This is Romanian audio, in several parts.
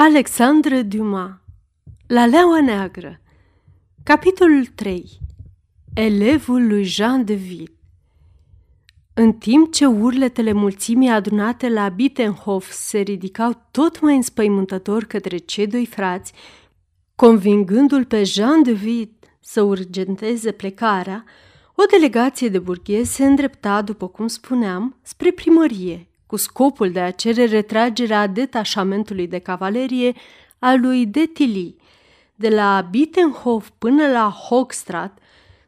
Alexandre Dumas La leaua neagră Capitolul 3 Elevul lui Jean de Ville În timp ce urletele mulțimii adunate la Bittenhof se ridicau tot mai înspăimântător către cei doi frați, convingându-l pe Jean de Ville să urgenteze plecarea, o delegație de burghezi se îndrepta, după cum spuneam, spre primărie, cu scopul de a cere retragerea detașamentului de cavalerie al lui de Tilly. De la Bittenhof până la Hochstrat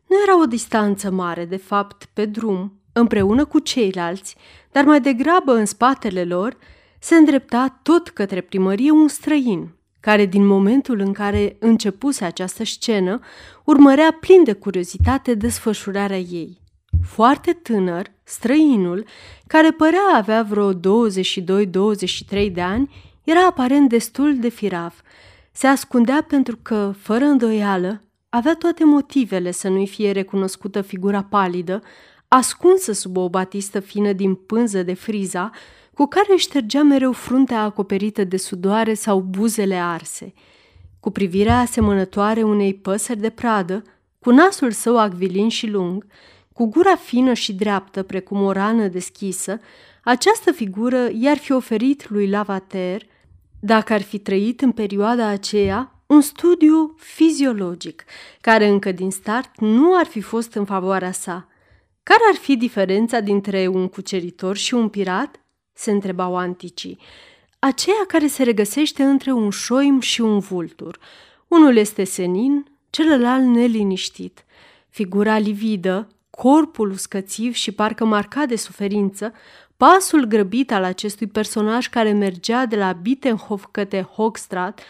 nu era o distanță mare, de fapt, pe drum, împreună cu ceilalți, dar mai degrabă în spatele lor se îndrepta tot către primărie un străin, care din momentul în care începuse această scenă, urmărea plin de curiozitate desfășurarea ei. Foarte tânăr, străinul, care părea avea vreo 22-23 de ani, era aparent destul de firav. Se ascundea pentru că, fără îndoială, avea toate motivele să nu-i fie recunoscută figura palidă, ascunsă sub o batistă fină din pânză de friza, cu care ștergea mereu fruntea acoperită de sudoare sau buzele arse. Cu privirea asemănătoare unei păsări de pradă, cu nasul său acvilin și lung, cu gura fină și dreaptă, precum o rană deschisă, această figură i-ar fi oferit lui Lavater, dacă ar fi trăit în perioada aceea, un studiu fiziologic, care încă din start nu ar fi fost în favoarea sa. Care ar fi diferența dintre un cuceritor și un pirat? se întrebau anticii. Aceea care se regăsește între un șoim și un vultur. Unul este senin, celălalt neliniștit. Figura lividă, corpul uscățiv și parcă marcat de suferință, pasul grăbit al acestui personaj care mergea de la Bittenhof către Hochstrat,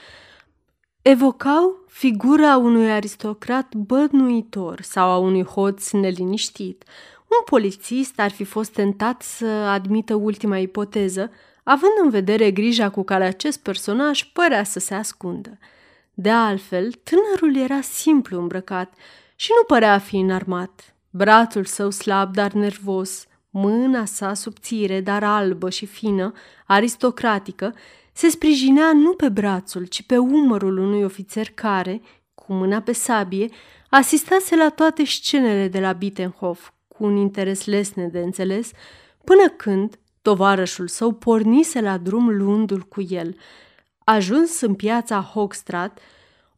evocau figura unui aristocrat bănuitor sau a unui hoț neliniștit. Un polițist ar fi fost tentat să admită ultima ipoteză, având în vedere grija cu care acest personaj părea să se ascundă. De altfel, tânărul era simplu îmbrăcat și nu părea a fi înarmat. Brațul său slab, dar nervos, mâna sa subțire, dar albă și fină, aristocratică, se sprijinea nu pe brațul, ci pe umărul unui ofițer care, cu mâna pe sabie, asistase la toate scenele de la Bittenhof, cu un interes lesne de înțeles, până când tovarășul său pornise la drum luându-l cu el. Ajuns în piața Hochstrat,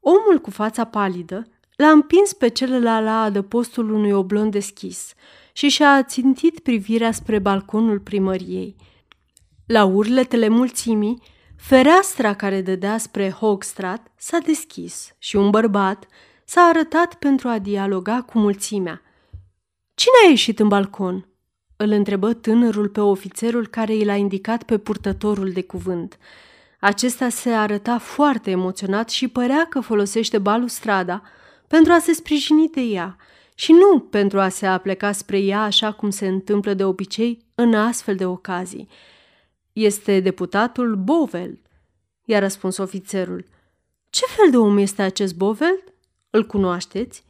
omul cu fața palidă L-a împins pe celălalt la adăpostul unui oblon deschis și și-a țintit privirea spre balconul primăriei. La urletele mulțimii, fereastra care dădea spre Hogstrat s-a deschis și un bărbat s-a arătat pentru a dialoga cu mulțimea. Cine a ieșit în balcon?" îl întrebă tânărul pe ofițerul care i l-a indicat pe purtătorul de cuvânt. Acesta se arăta foarte emoționat și părea că folosește balustrada pentru a se sprijini de ea și nu pentru a se apleca spre ea așa cum se întâmplă de obicei în astfel de ocazii. Este deputatul Bovel, i-a răspuns ofițerul. Ce fel de om este acest Bovel? Îl cunoașteți?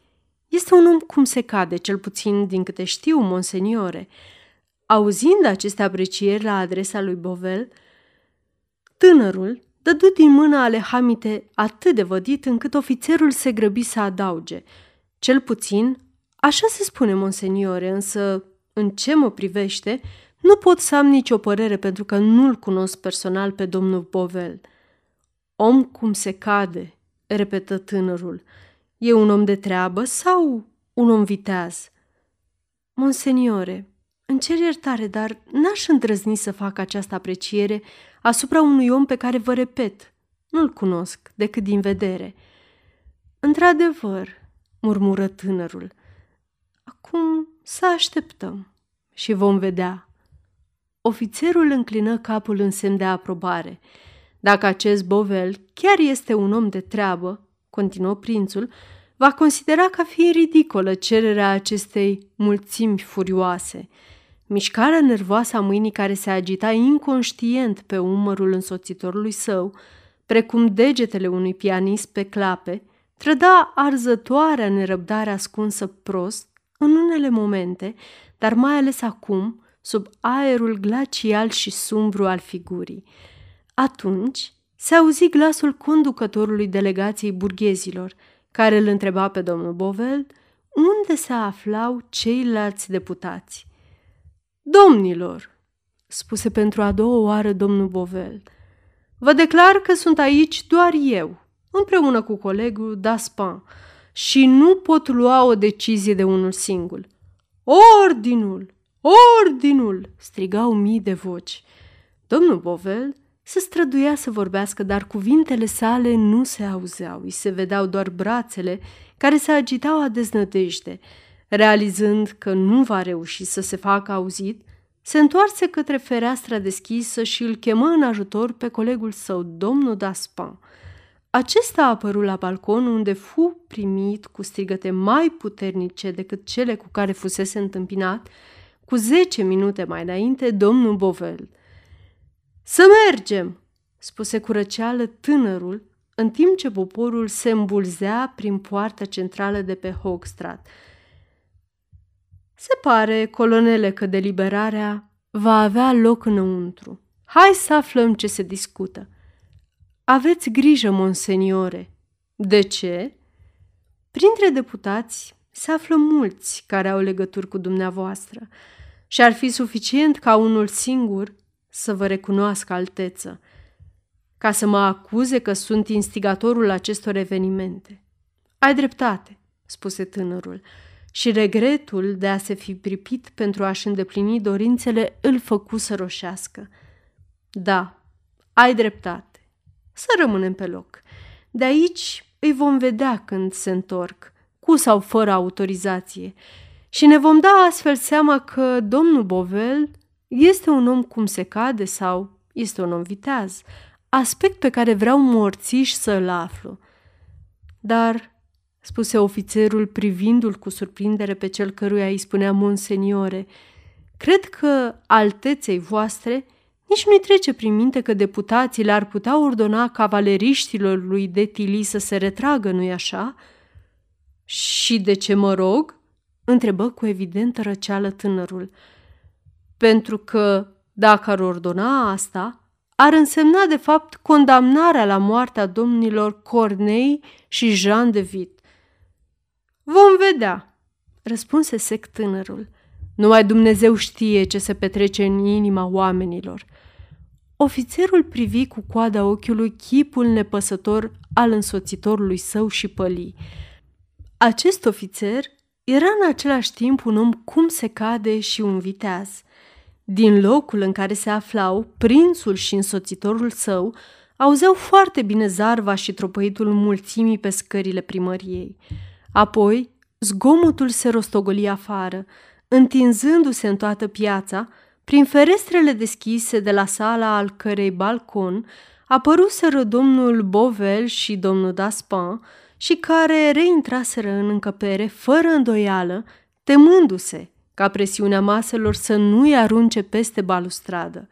Este un om cum se cade, cel puțin din câte știu, monseniore. Auzind aceste aprecieri la adresa lui Bovel, tânărul dădu din mână ale Hamite atât de vădit încât ofițerul se grăbi să adauge. Cel puțin, așa se spune, monseniore, însă, în ce mă privește, nu pot să am nicio părere pentru că nu-l cunosc personal pe domnul Bovel. Om cum se cade, repetă tânărul. E un om de treabă sau un om viteaz? Monseniore, îmi cer iertare, dar n-aș îndrăzni să fac această apreciere asupra unui om pe care vă repet, nu-l cunosc decât din vedere. Într-adevăr, murmură tânărul, acum să așteptăm și vom vedea. Ofițerul înclină capul în semn de aprobare. Dacă acest Bovel chiar este un om de treabă, continuă prințul, va considera ca fi ridicolă cererea acestei mulțimi furioase – Mișcarea nervoasă a mâinii care se agita inconștient pe umărul însoțitorului său, precum degetele unui pianist pe clape, trăda arzătoarea nerăbdare ascunsă prost în unele momente, dar mai ales acum, sub aerul glacial și sumbru al figurii. Atunci se auzi glasul conducătorului delegației burghezilor, care îl întreba pe domnul Bovel unde se aflau ceilalți deputați. Domnilor, spuse pentru a doua oară domnul Bovel, vă declar că sunt aici doar eu, împreună cu colegul Daspan, și nu pot lua o decizie de unul singur. Ordinul! Ordinul! strigau mii de voci. Domnul Bovel se străduia să vorbească, dar cuvintele sale nu se auzeau, îi se vedeau doar brațele care se agitau a deznădejde. Realizând că nu va reuși să se facă auzit, se întoarse către fereastra deschisă și îl chemă în ajutor pe colegul său, domnul Daspan. Acesta a apărut la balcon unde fu primit cu strigăte mai puternice decât cele cu care fusese întâmpinat, cu zece minute mai înainte, domnul Bovel. Să mergem!" spuse cu răceală tânărul, în timp ce poporul se îmbulzea prin poarta centrală de pe Hogstrat. Se pare, colonele, că deliberarea va avea loc înăuntru. Hai să aflăm ce se discută. Aveți grijă, monseniore. De ce? Printre deputați se află mulți care au legături cu dumneavoastră și ar fi suficient ca unul singur să vă recunoască alteță, ca să mă acuze că sunt instigatorul acestor evenimente. Ai dreptate, spuse tânărul, și regretul de a se fi pripit pentru a-și îndeplini dorințele îl făcu să roșească. Da, ai dreptate. Să rămânem pe loc. De aici îi vom vedea când se întorc, cu sau fără autorizație, și ne vom da astfel seama că domnul Bovel este un om cum se cade sau este un om viteaz, aspect pe care vreau morțiș să-l aflu. Dar, spuse ofițerul privindu-l cu surprindere pe cel căruia îi spunea monseniore, cred că alteței voastre nici nu-i trece prin minte că deputații le-ar putea ordona cavaleriștilor lui de Tili să se retragă, nu-i așa? Și de ce mă rog? întrebă cu evidentă răceală tânărul pentru că, dacă ar ordona asta, ar însemna de fapt condamnarea la moartea domnilor Cornei și Jean de Vit. Vom vedea, răspunse sec tânărul. Numai Dumnezeu știe ce se petrece în inima oamenilor. Ofițerul privi cu coada ochiului chipul nepăsător al însoțitorului său și păli. Acest ofițer era în același timp un om cum se cade și un viteaz – din locul în care se aflau, prințul și însoțitorul său auzeau foarte bine zarva și tropăitul mulțimii pe scările primăriei. Apoi, zgomotul se rostogoli afară, întinzându-se în toată piața, prin ferestrele deschise de la sala al cărei balcon apăruseră domnul Bovel și domnul Daspan și care reintraseră în încăpere fără îndoială, temându-se ca presiunea maselor să nu-i arunce peste balustradă.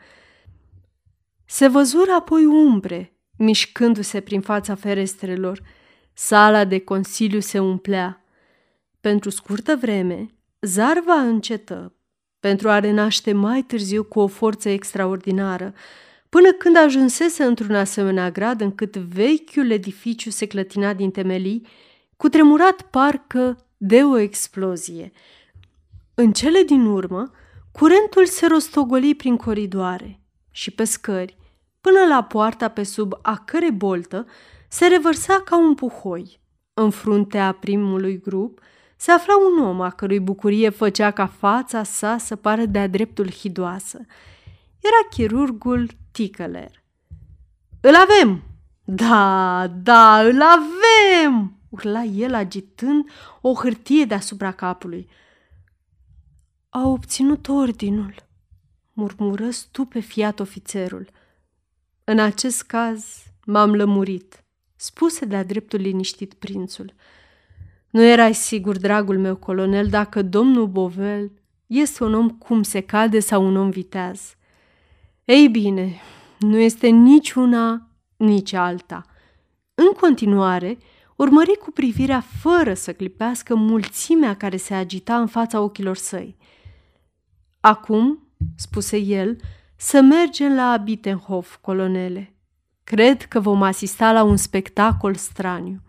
Se văzură apoi umbre, mișcându-se prin fața ferestrelor. Sala de consiliu se umplea. Pentru scurtă vreme, zarva încetă, pentru a renaște mai târziu cu o forță extraordinară, până când ajunsese într-un asemenea grad încât vechiul edificiu se clătina din temelii, cu tremurat parcă de o explozie – în cele din urmă, curentul se rostogoli prin coridoare și pe scări, până la poarta pe sub a cărei boltă se revărsa ca un puhoi. În fruntea primului grup se afla un om a cărui bucurie făcea ca fața sa să pară de-a dreptul hidoasă. Era chirurgul Ticăler. Îl avem! Da, da, îl avem! urla el agitând o hârtie deasupra capului – a obținut ordinul, murmură stupefiat ofițerul. În acest caz m-am lămurit, spuse de-a dreptul liniștit prințul. Nu erai sigur, dragul meu colonel, dacă domnul Bovel este un om cum se cade sau un om viteaz. Ei bine, nu este nici una, nici alta. În continuare, urmări cu privirea fără să clipească mulțimea care se agita în fața ochilor săi. Acum, spuse el, să mergem la Bittenhof, colonele. Cred că vom asista la un spectacol straniu.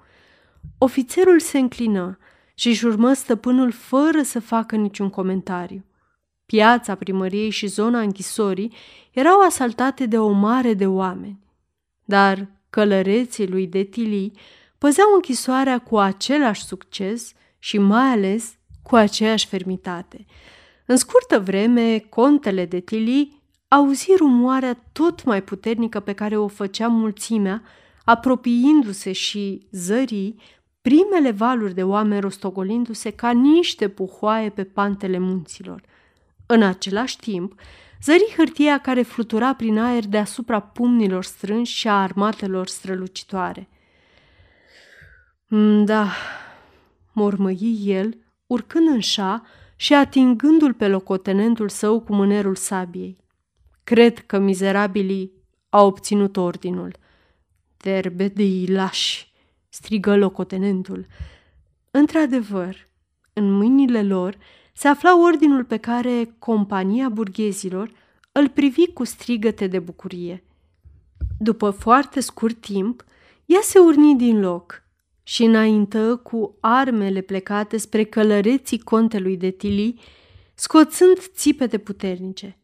Ofițerul se înclină și își urmă stăpânul fără să facă niciun comentariu. Piața primăriei și zona închisorii erau asaltate de o mare de oameni, dar călăreții lui Detili păzeau închisoarea cu același succes și mai ales cu aceeași fermitate. În scurtă vreme, contele de Tili auzi rumoarea tot mai puternică pe care o făcea mulțimea, apropiindu-se și zării primele valuri de oameni rostogolindu-se ca niște puhoaie pe pantele munților. În același timp, zări hârtia care flutura prin aer deasupra pumnilor strânși și a armatelor strălucitoare. Mm, da, mormăi el, urcând în șa și atingându-l pe locotenentul său cu mânerul sabiei. Cred că mizerabilii au obținut ordinul. Verbe de ilași, strigă locotenentul. Într-adevăr, în mâinile lor se afla ordinul pe care compania burghezilor îl privi cu strigăte de bucurie. După foarte scurt timp, ea se urni din loc și înaintă cu armele plecate spre călăreții contelui de Tili, scoțând țipete puternice.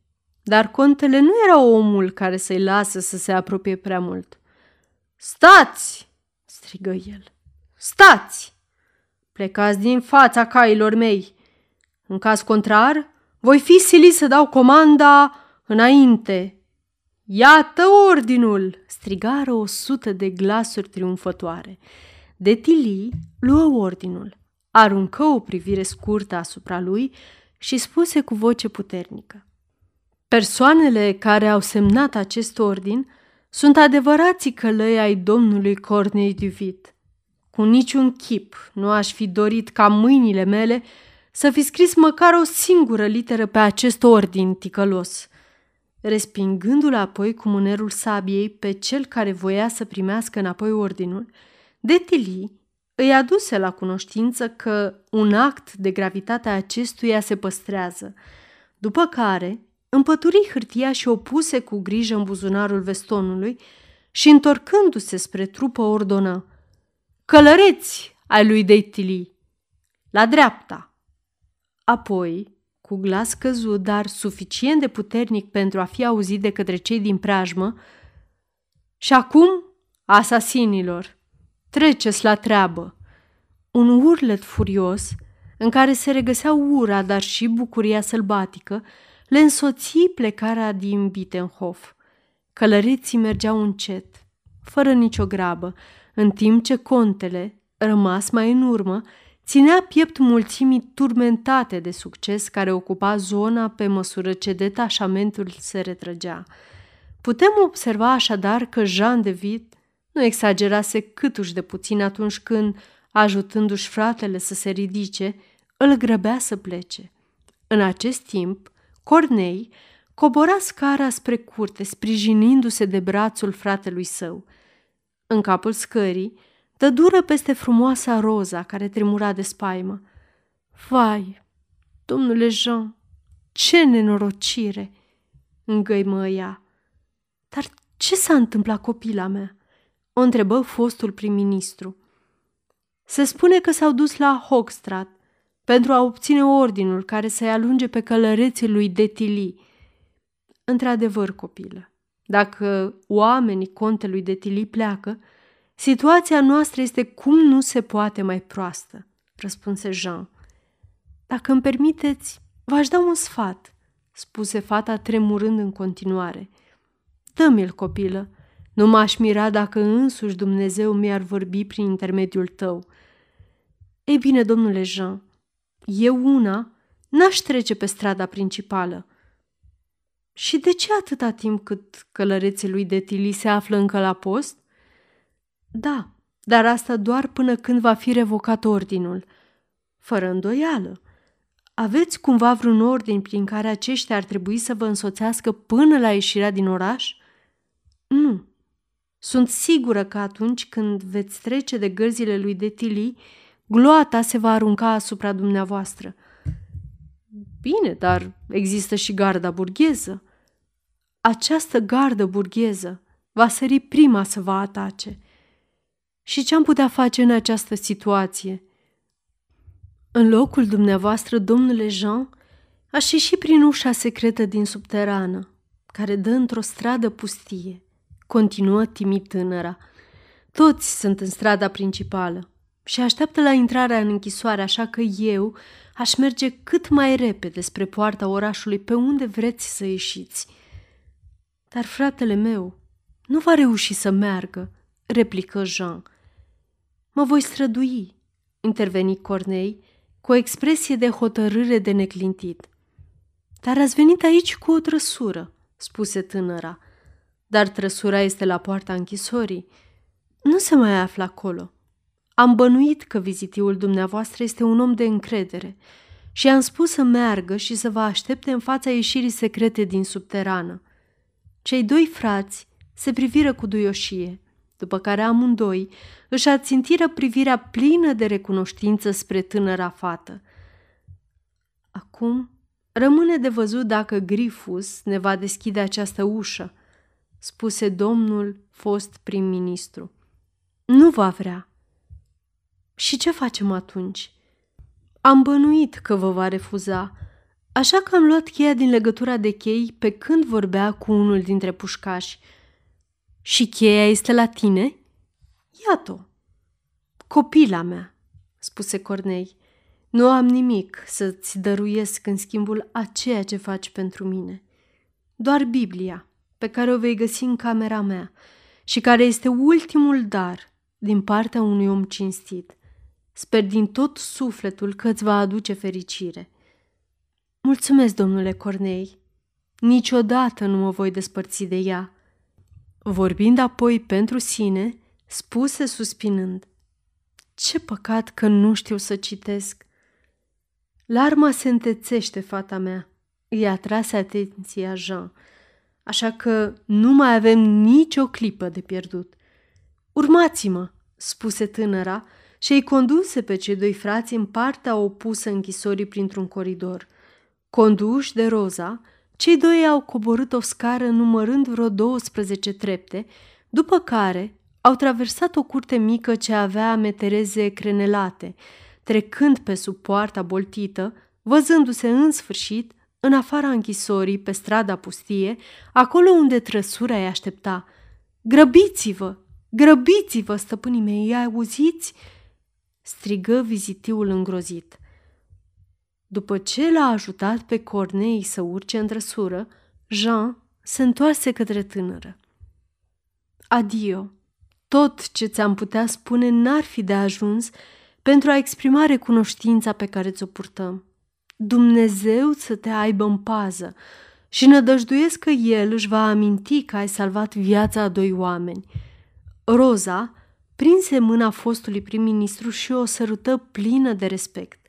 Dar contele nu era omul care să-i lasă să se apropie prea mult. Stați!" strigă el. Stați! Plecați din fața cailor mei! În caz contrar, voi fi silit să dau comanda înainte. Iată ordinul! strigară o sută de glasuri triumfătoare. De Tili luă ordinul, aruncă o privire scurtă asupra lui și spuse cu voce puternică. Persoanele care au semnat acest ordin sunt adevărații călăi ai domnului Cornei Duvit. Cu niciun chip nu aș fi dorit ca mâinile mele să fi scris măcar o singură literă pe acest ordin ticălos. Respingându-l apoi cu mânerul sabiei pe cel care voia să primească înapoi ordinul, Detili îi aduse la cunoștință că un act de gravitate a acestuia se păstrează, după care împături hârtia și o puse cu grijă în buzunarul vestonului și, întorcându-se spre trupă, ordonă Călăreți ai lui Deitili, la dreapta! Apoi, cu glas căzut, dar suficient de puternic pentru a fi auzit de către cei din preajmă, și acum, asasinilor, treceți la treabă! Un urlet furios, în care se regăseau ura, dar și bucuria sălbatică, le însoți plecarea din Bittenhof. Călăreții mergeau încet, fără nicio grabă, în timp ce contele, rămas mai în urmă, ținea piept mulțimii turmentate de succes care ocupa zona pe măsură ce detașamentul se retrăgea. Putem observa așadar că Jean de Vit nu exagerase câtuși de puțin atunci când, ajutându-și fratele să se ridice, îl grăbea să plece. În acest timp, Cornei cobora scara spre curte, sprijinindu-se de brațul fratelui său. În capul scării, dă dură peste frumoasa roza care tremura de spaimă. Vai, domnule Jean, ce nenorocire! îngăimă ea. Dar ce s-a întâmplat copila mea? O întrebă fostul prim-ministru. Se spune că s-au dus la Hochstrat pentru a obține ordinul care să-i alunge pe călăreții lui Detili. Într-adevăr, copilă, dacă oamenii contelui Detili pleacă, situația noastră este cum nu se poate mai proastă, răspunse Jean. Dacă îmi permiteți, v-aș da un sfat, spuse fata tremurând în continuare. Dă-mi-l, copilă, nu m-aș mira dacă însuși Dumnezeu mi-ar vorbi prin intermediul tău. Ei bine, domnule Jean, eu una n-aș trece pe strada principală. Și de ce atâta timp cât călăreții lui de Tili se află încă la post? Da, dar asta doar până când va fi revocat ordinul. Fără îndoială. Aveți cumva vreun ordin prin care aceștia ar trebui să vă însoțească până la ieșirea din oraș? Nu. Sunt sigură că atunci când veți trece de gărzile lui Detili, gloata se va arunca asupra dumneavoastră. Bine, dar există și garda burgheză. Această gardă burgheză va sări prima să vă atace. Și ce am putea face în această situație? În locul dumneavoastră, domnule Jean, aș ieși prin ușa secretă din subterană, care dă într-o stradă pustie. Continuă timid tânăra. Toți sunt în strada principală și așteaptă la intrarea în închisoare, așa că eu aș merge cât mai repede spre poarta orașului pe unde vreți să ieșiți. Dar fratele meu nu va reuși să meargă, replică Jean. Mă voi strădui, interveni Cornei cu o expresie de hotărâre de neclintit. Dar ați venit aici cu o trăsură, spuse tânăra. Dar trăsura este la poarta închisorii. Nu se mai află acolo. Am bănuit că vizitiul dumneavoastră este un om de încredere și am spus să meargă și să vă aștepte în fața ieșirii secrete din subterană. Cei doi frați se priviră cu duioșie, după care amândoi își ațintiră privirea plină de recunoștință spre tânăra fată. Acum rămâne de văzut dacă Grifus ne va deschide această ușă, spuse domnul fost prim-ministru. Nu va vrea. Și ce facem atunci? Am bănuit că vă va refuza, așa că am luat cheia din legătura de chei pe când vorbea cu unul dintre pușcași. Și cheia este la tine? Iată-o. Copila mea, spuse Cornei. Nu am nimic să-ți dăruiesc în schimbul a ceea ce faci pentru mine. Doar Biblia, pe care o vei găsi în camera mea și care este ultimul dar din partea unui om cinstit. Sper din tot sufletul că îți va aduce fericire. Mulțumesc, domnule Cornei. Niciodată nu mă voi despărți de ea. Vorbind apoi pentru sine, spuse suspinând. Ce păcat că nu știu să citesc. Larma se întețește, fata mea. Îi atrase atenția Jean, așa că nu mai avem nicio clipă de pierdut. Urmați-mă, spuse tânăra și îi conduse pe cei doi frați în partea opusă închisorii printr-un coridor. Conduși de Roza, cei doi au coborât o scară numărând vreo 12 trepte, după care au traversat o curte mică ce avea metereze crenelate, trecând pe sub poarta boltită, văzându-se în sfârșit în afara închisorii, pe strada pustie, acolo unde trăsura îi aștepta. Grăbiți-vă! Grăbiți-vă, stăpânii mei, ai auziți?" Strigă vizitiul îngrozit. După ce l-a ajutat pe Cornei să urce în trăsură, Jean se întoarse către tânără. Adio! Tot ce ți-am putea spune n-ar fi de ajuns pentru a exprima recunoștința pe care ți-o purtăm. Dumnezeu să te aibă în pază și nădăjduiesc că El își va aminti că ai salvat viața a doi oameni. Roza prinse mâna fostului prim-ministru și o sărută plină de respect.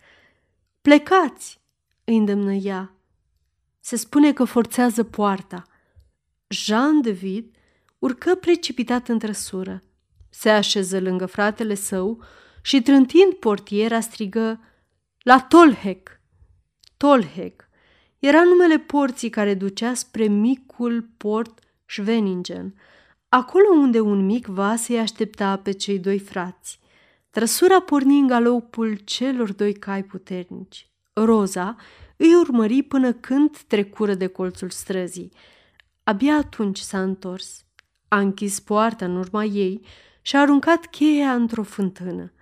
Plecați!" îi îndemnă ea. Se spune că forțează poarta. Jean de Vid urcă precipitat în trăsură. Se așeză lângă fratele său și, trântind portiera, strigă La Tolhec! Tolhec era numele porții care ducea spre micul port Schweningen, acolo unde un mic vas îi aștepta pe cei doi frați. Trăsura porni în galopul celor doi cai puternici. Roza îi urmări până când trecură de colțul străzii. Abia atunci s-a întors. A închis poarta în urma ei și a aruncat cheia într-o fântână.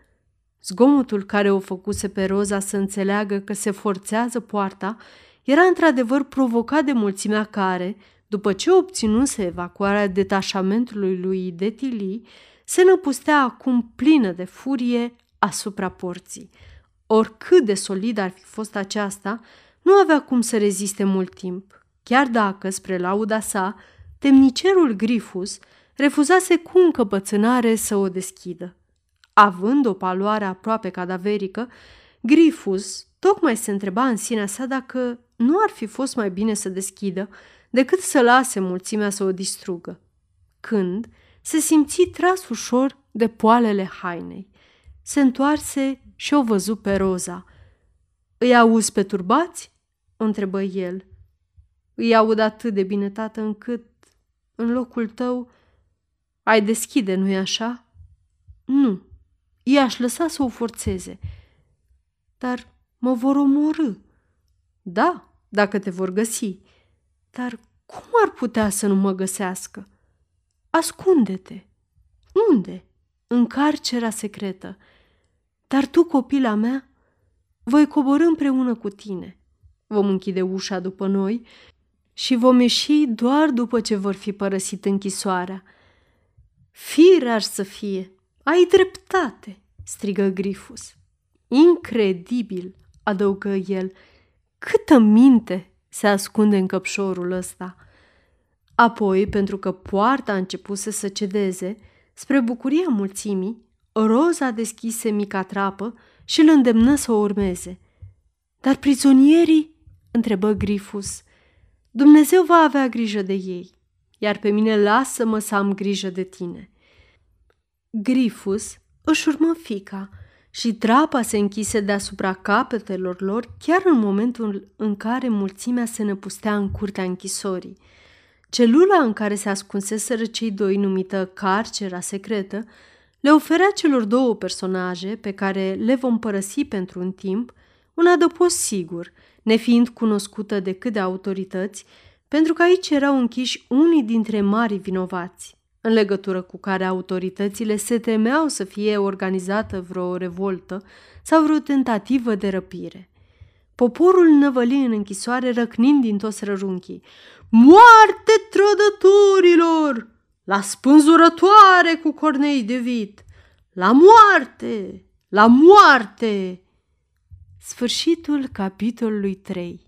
Zgomotul care o făcuse pe Roza să înțeleagă că se forțează poarta era într-adevăr provocat de mulțimea care, după ce obținuse evacuarea detașamentului lui Detili, se năpustea acum plină de furie asupra porții. Oricât de solid ar fi fost aceasta, nu avea cum să reziste mult timp, chiar dacă, spre lauda sa, temnicerul Grifus refuzase cu încăpățânare să o deschidă. Având o paloare aproape cadaverică, Grifus tocmai se întreba în sinea sa dacă nu ar fi fost mai bine să deschidă decât să lase mulțimea să o distrugă. Când se simți tras ușor de poalele hainei. Se întoarse și o văzu pe Roza. Îi auzi pe turbați?" o întrebă el. Îi aud atât de bine, tată, încât, în locul tău, Ai deschide, nu-i așa? Nu, i-aș lăsa să o forțeze. Dar mă vor omorâ. Da, dacă te vor găsi. Dar cum ar putea să nu mă găsească? Ascunde-te. Unde? În carcera secretă. Dar tu, copila mea, voi coborâ împreună cu tine. Vom închide ușa după noi și vom ieși doar după ce vor fi părăsit închisoarea. Firar să fie, ai dreptate, strigă Grifus. Incredibil, adăugă el, câtă minte se ascunde în căpșorul ăsta. Apoi, pentru că poarta a început să cedeze, spre bucuria mulțimii, Roza deschise mica trapă și îl îndemnă să o urmeze. Dar prizonierii? întrebă Grifus. Dumnezeu va avea grijă de ei, iar pe mine lasă-mă să am grijă de tine. Grifus își urmă fica și trapa se închise deasupra capetelor lor chiar în momentul în care mulțimea se năpustea în curtea închisorii. Celula în care se ascunseseră cei doi, numită carcera secretă, le oferea celor două personaje pe care le vom părăsi pentru un timp un adăpost sigur, nefiind cunoscută decât de autorități, pentru că aici erau închiși unii dintre marii vinovați, în legătură cu care autoritățile se temeau să fie organizată vreo revoltă sau vreo tentativă de răpire. Poporul năvăli în închisoare răcnind din toți rărunchii. Moarte trădătorilor! La spânzurătoare cu cornei de vit! La moarte! La moarte! Sfârșitul capitolului 3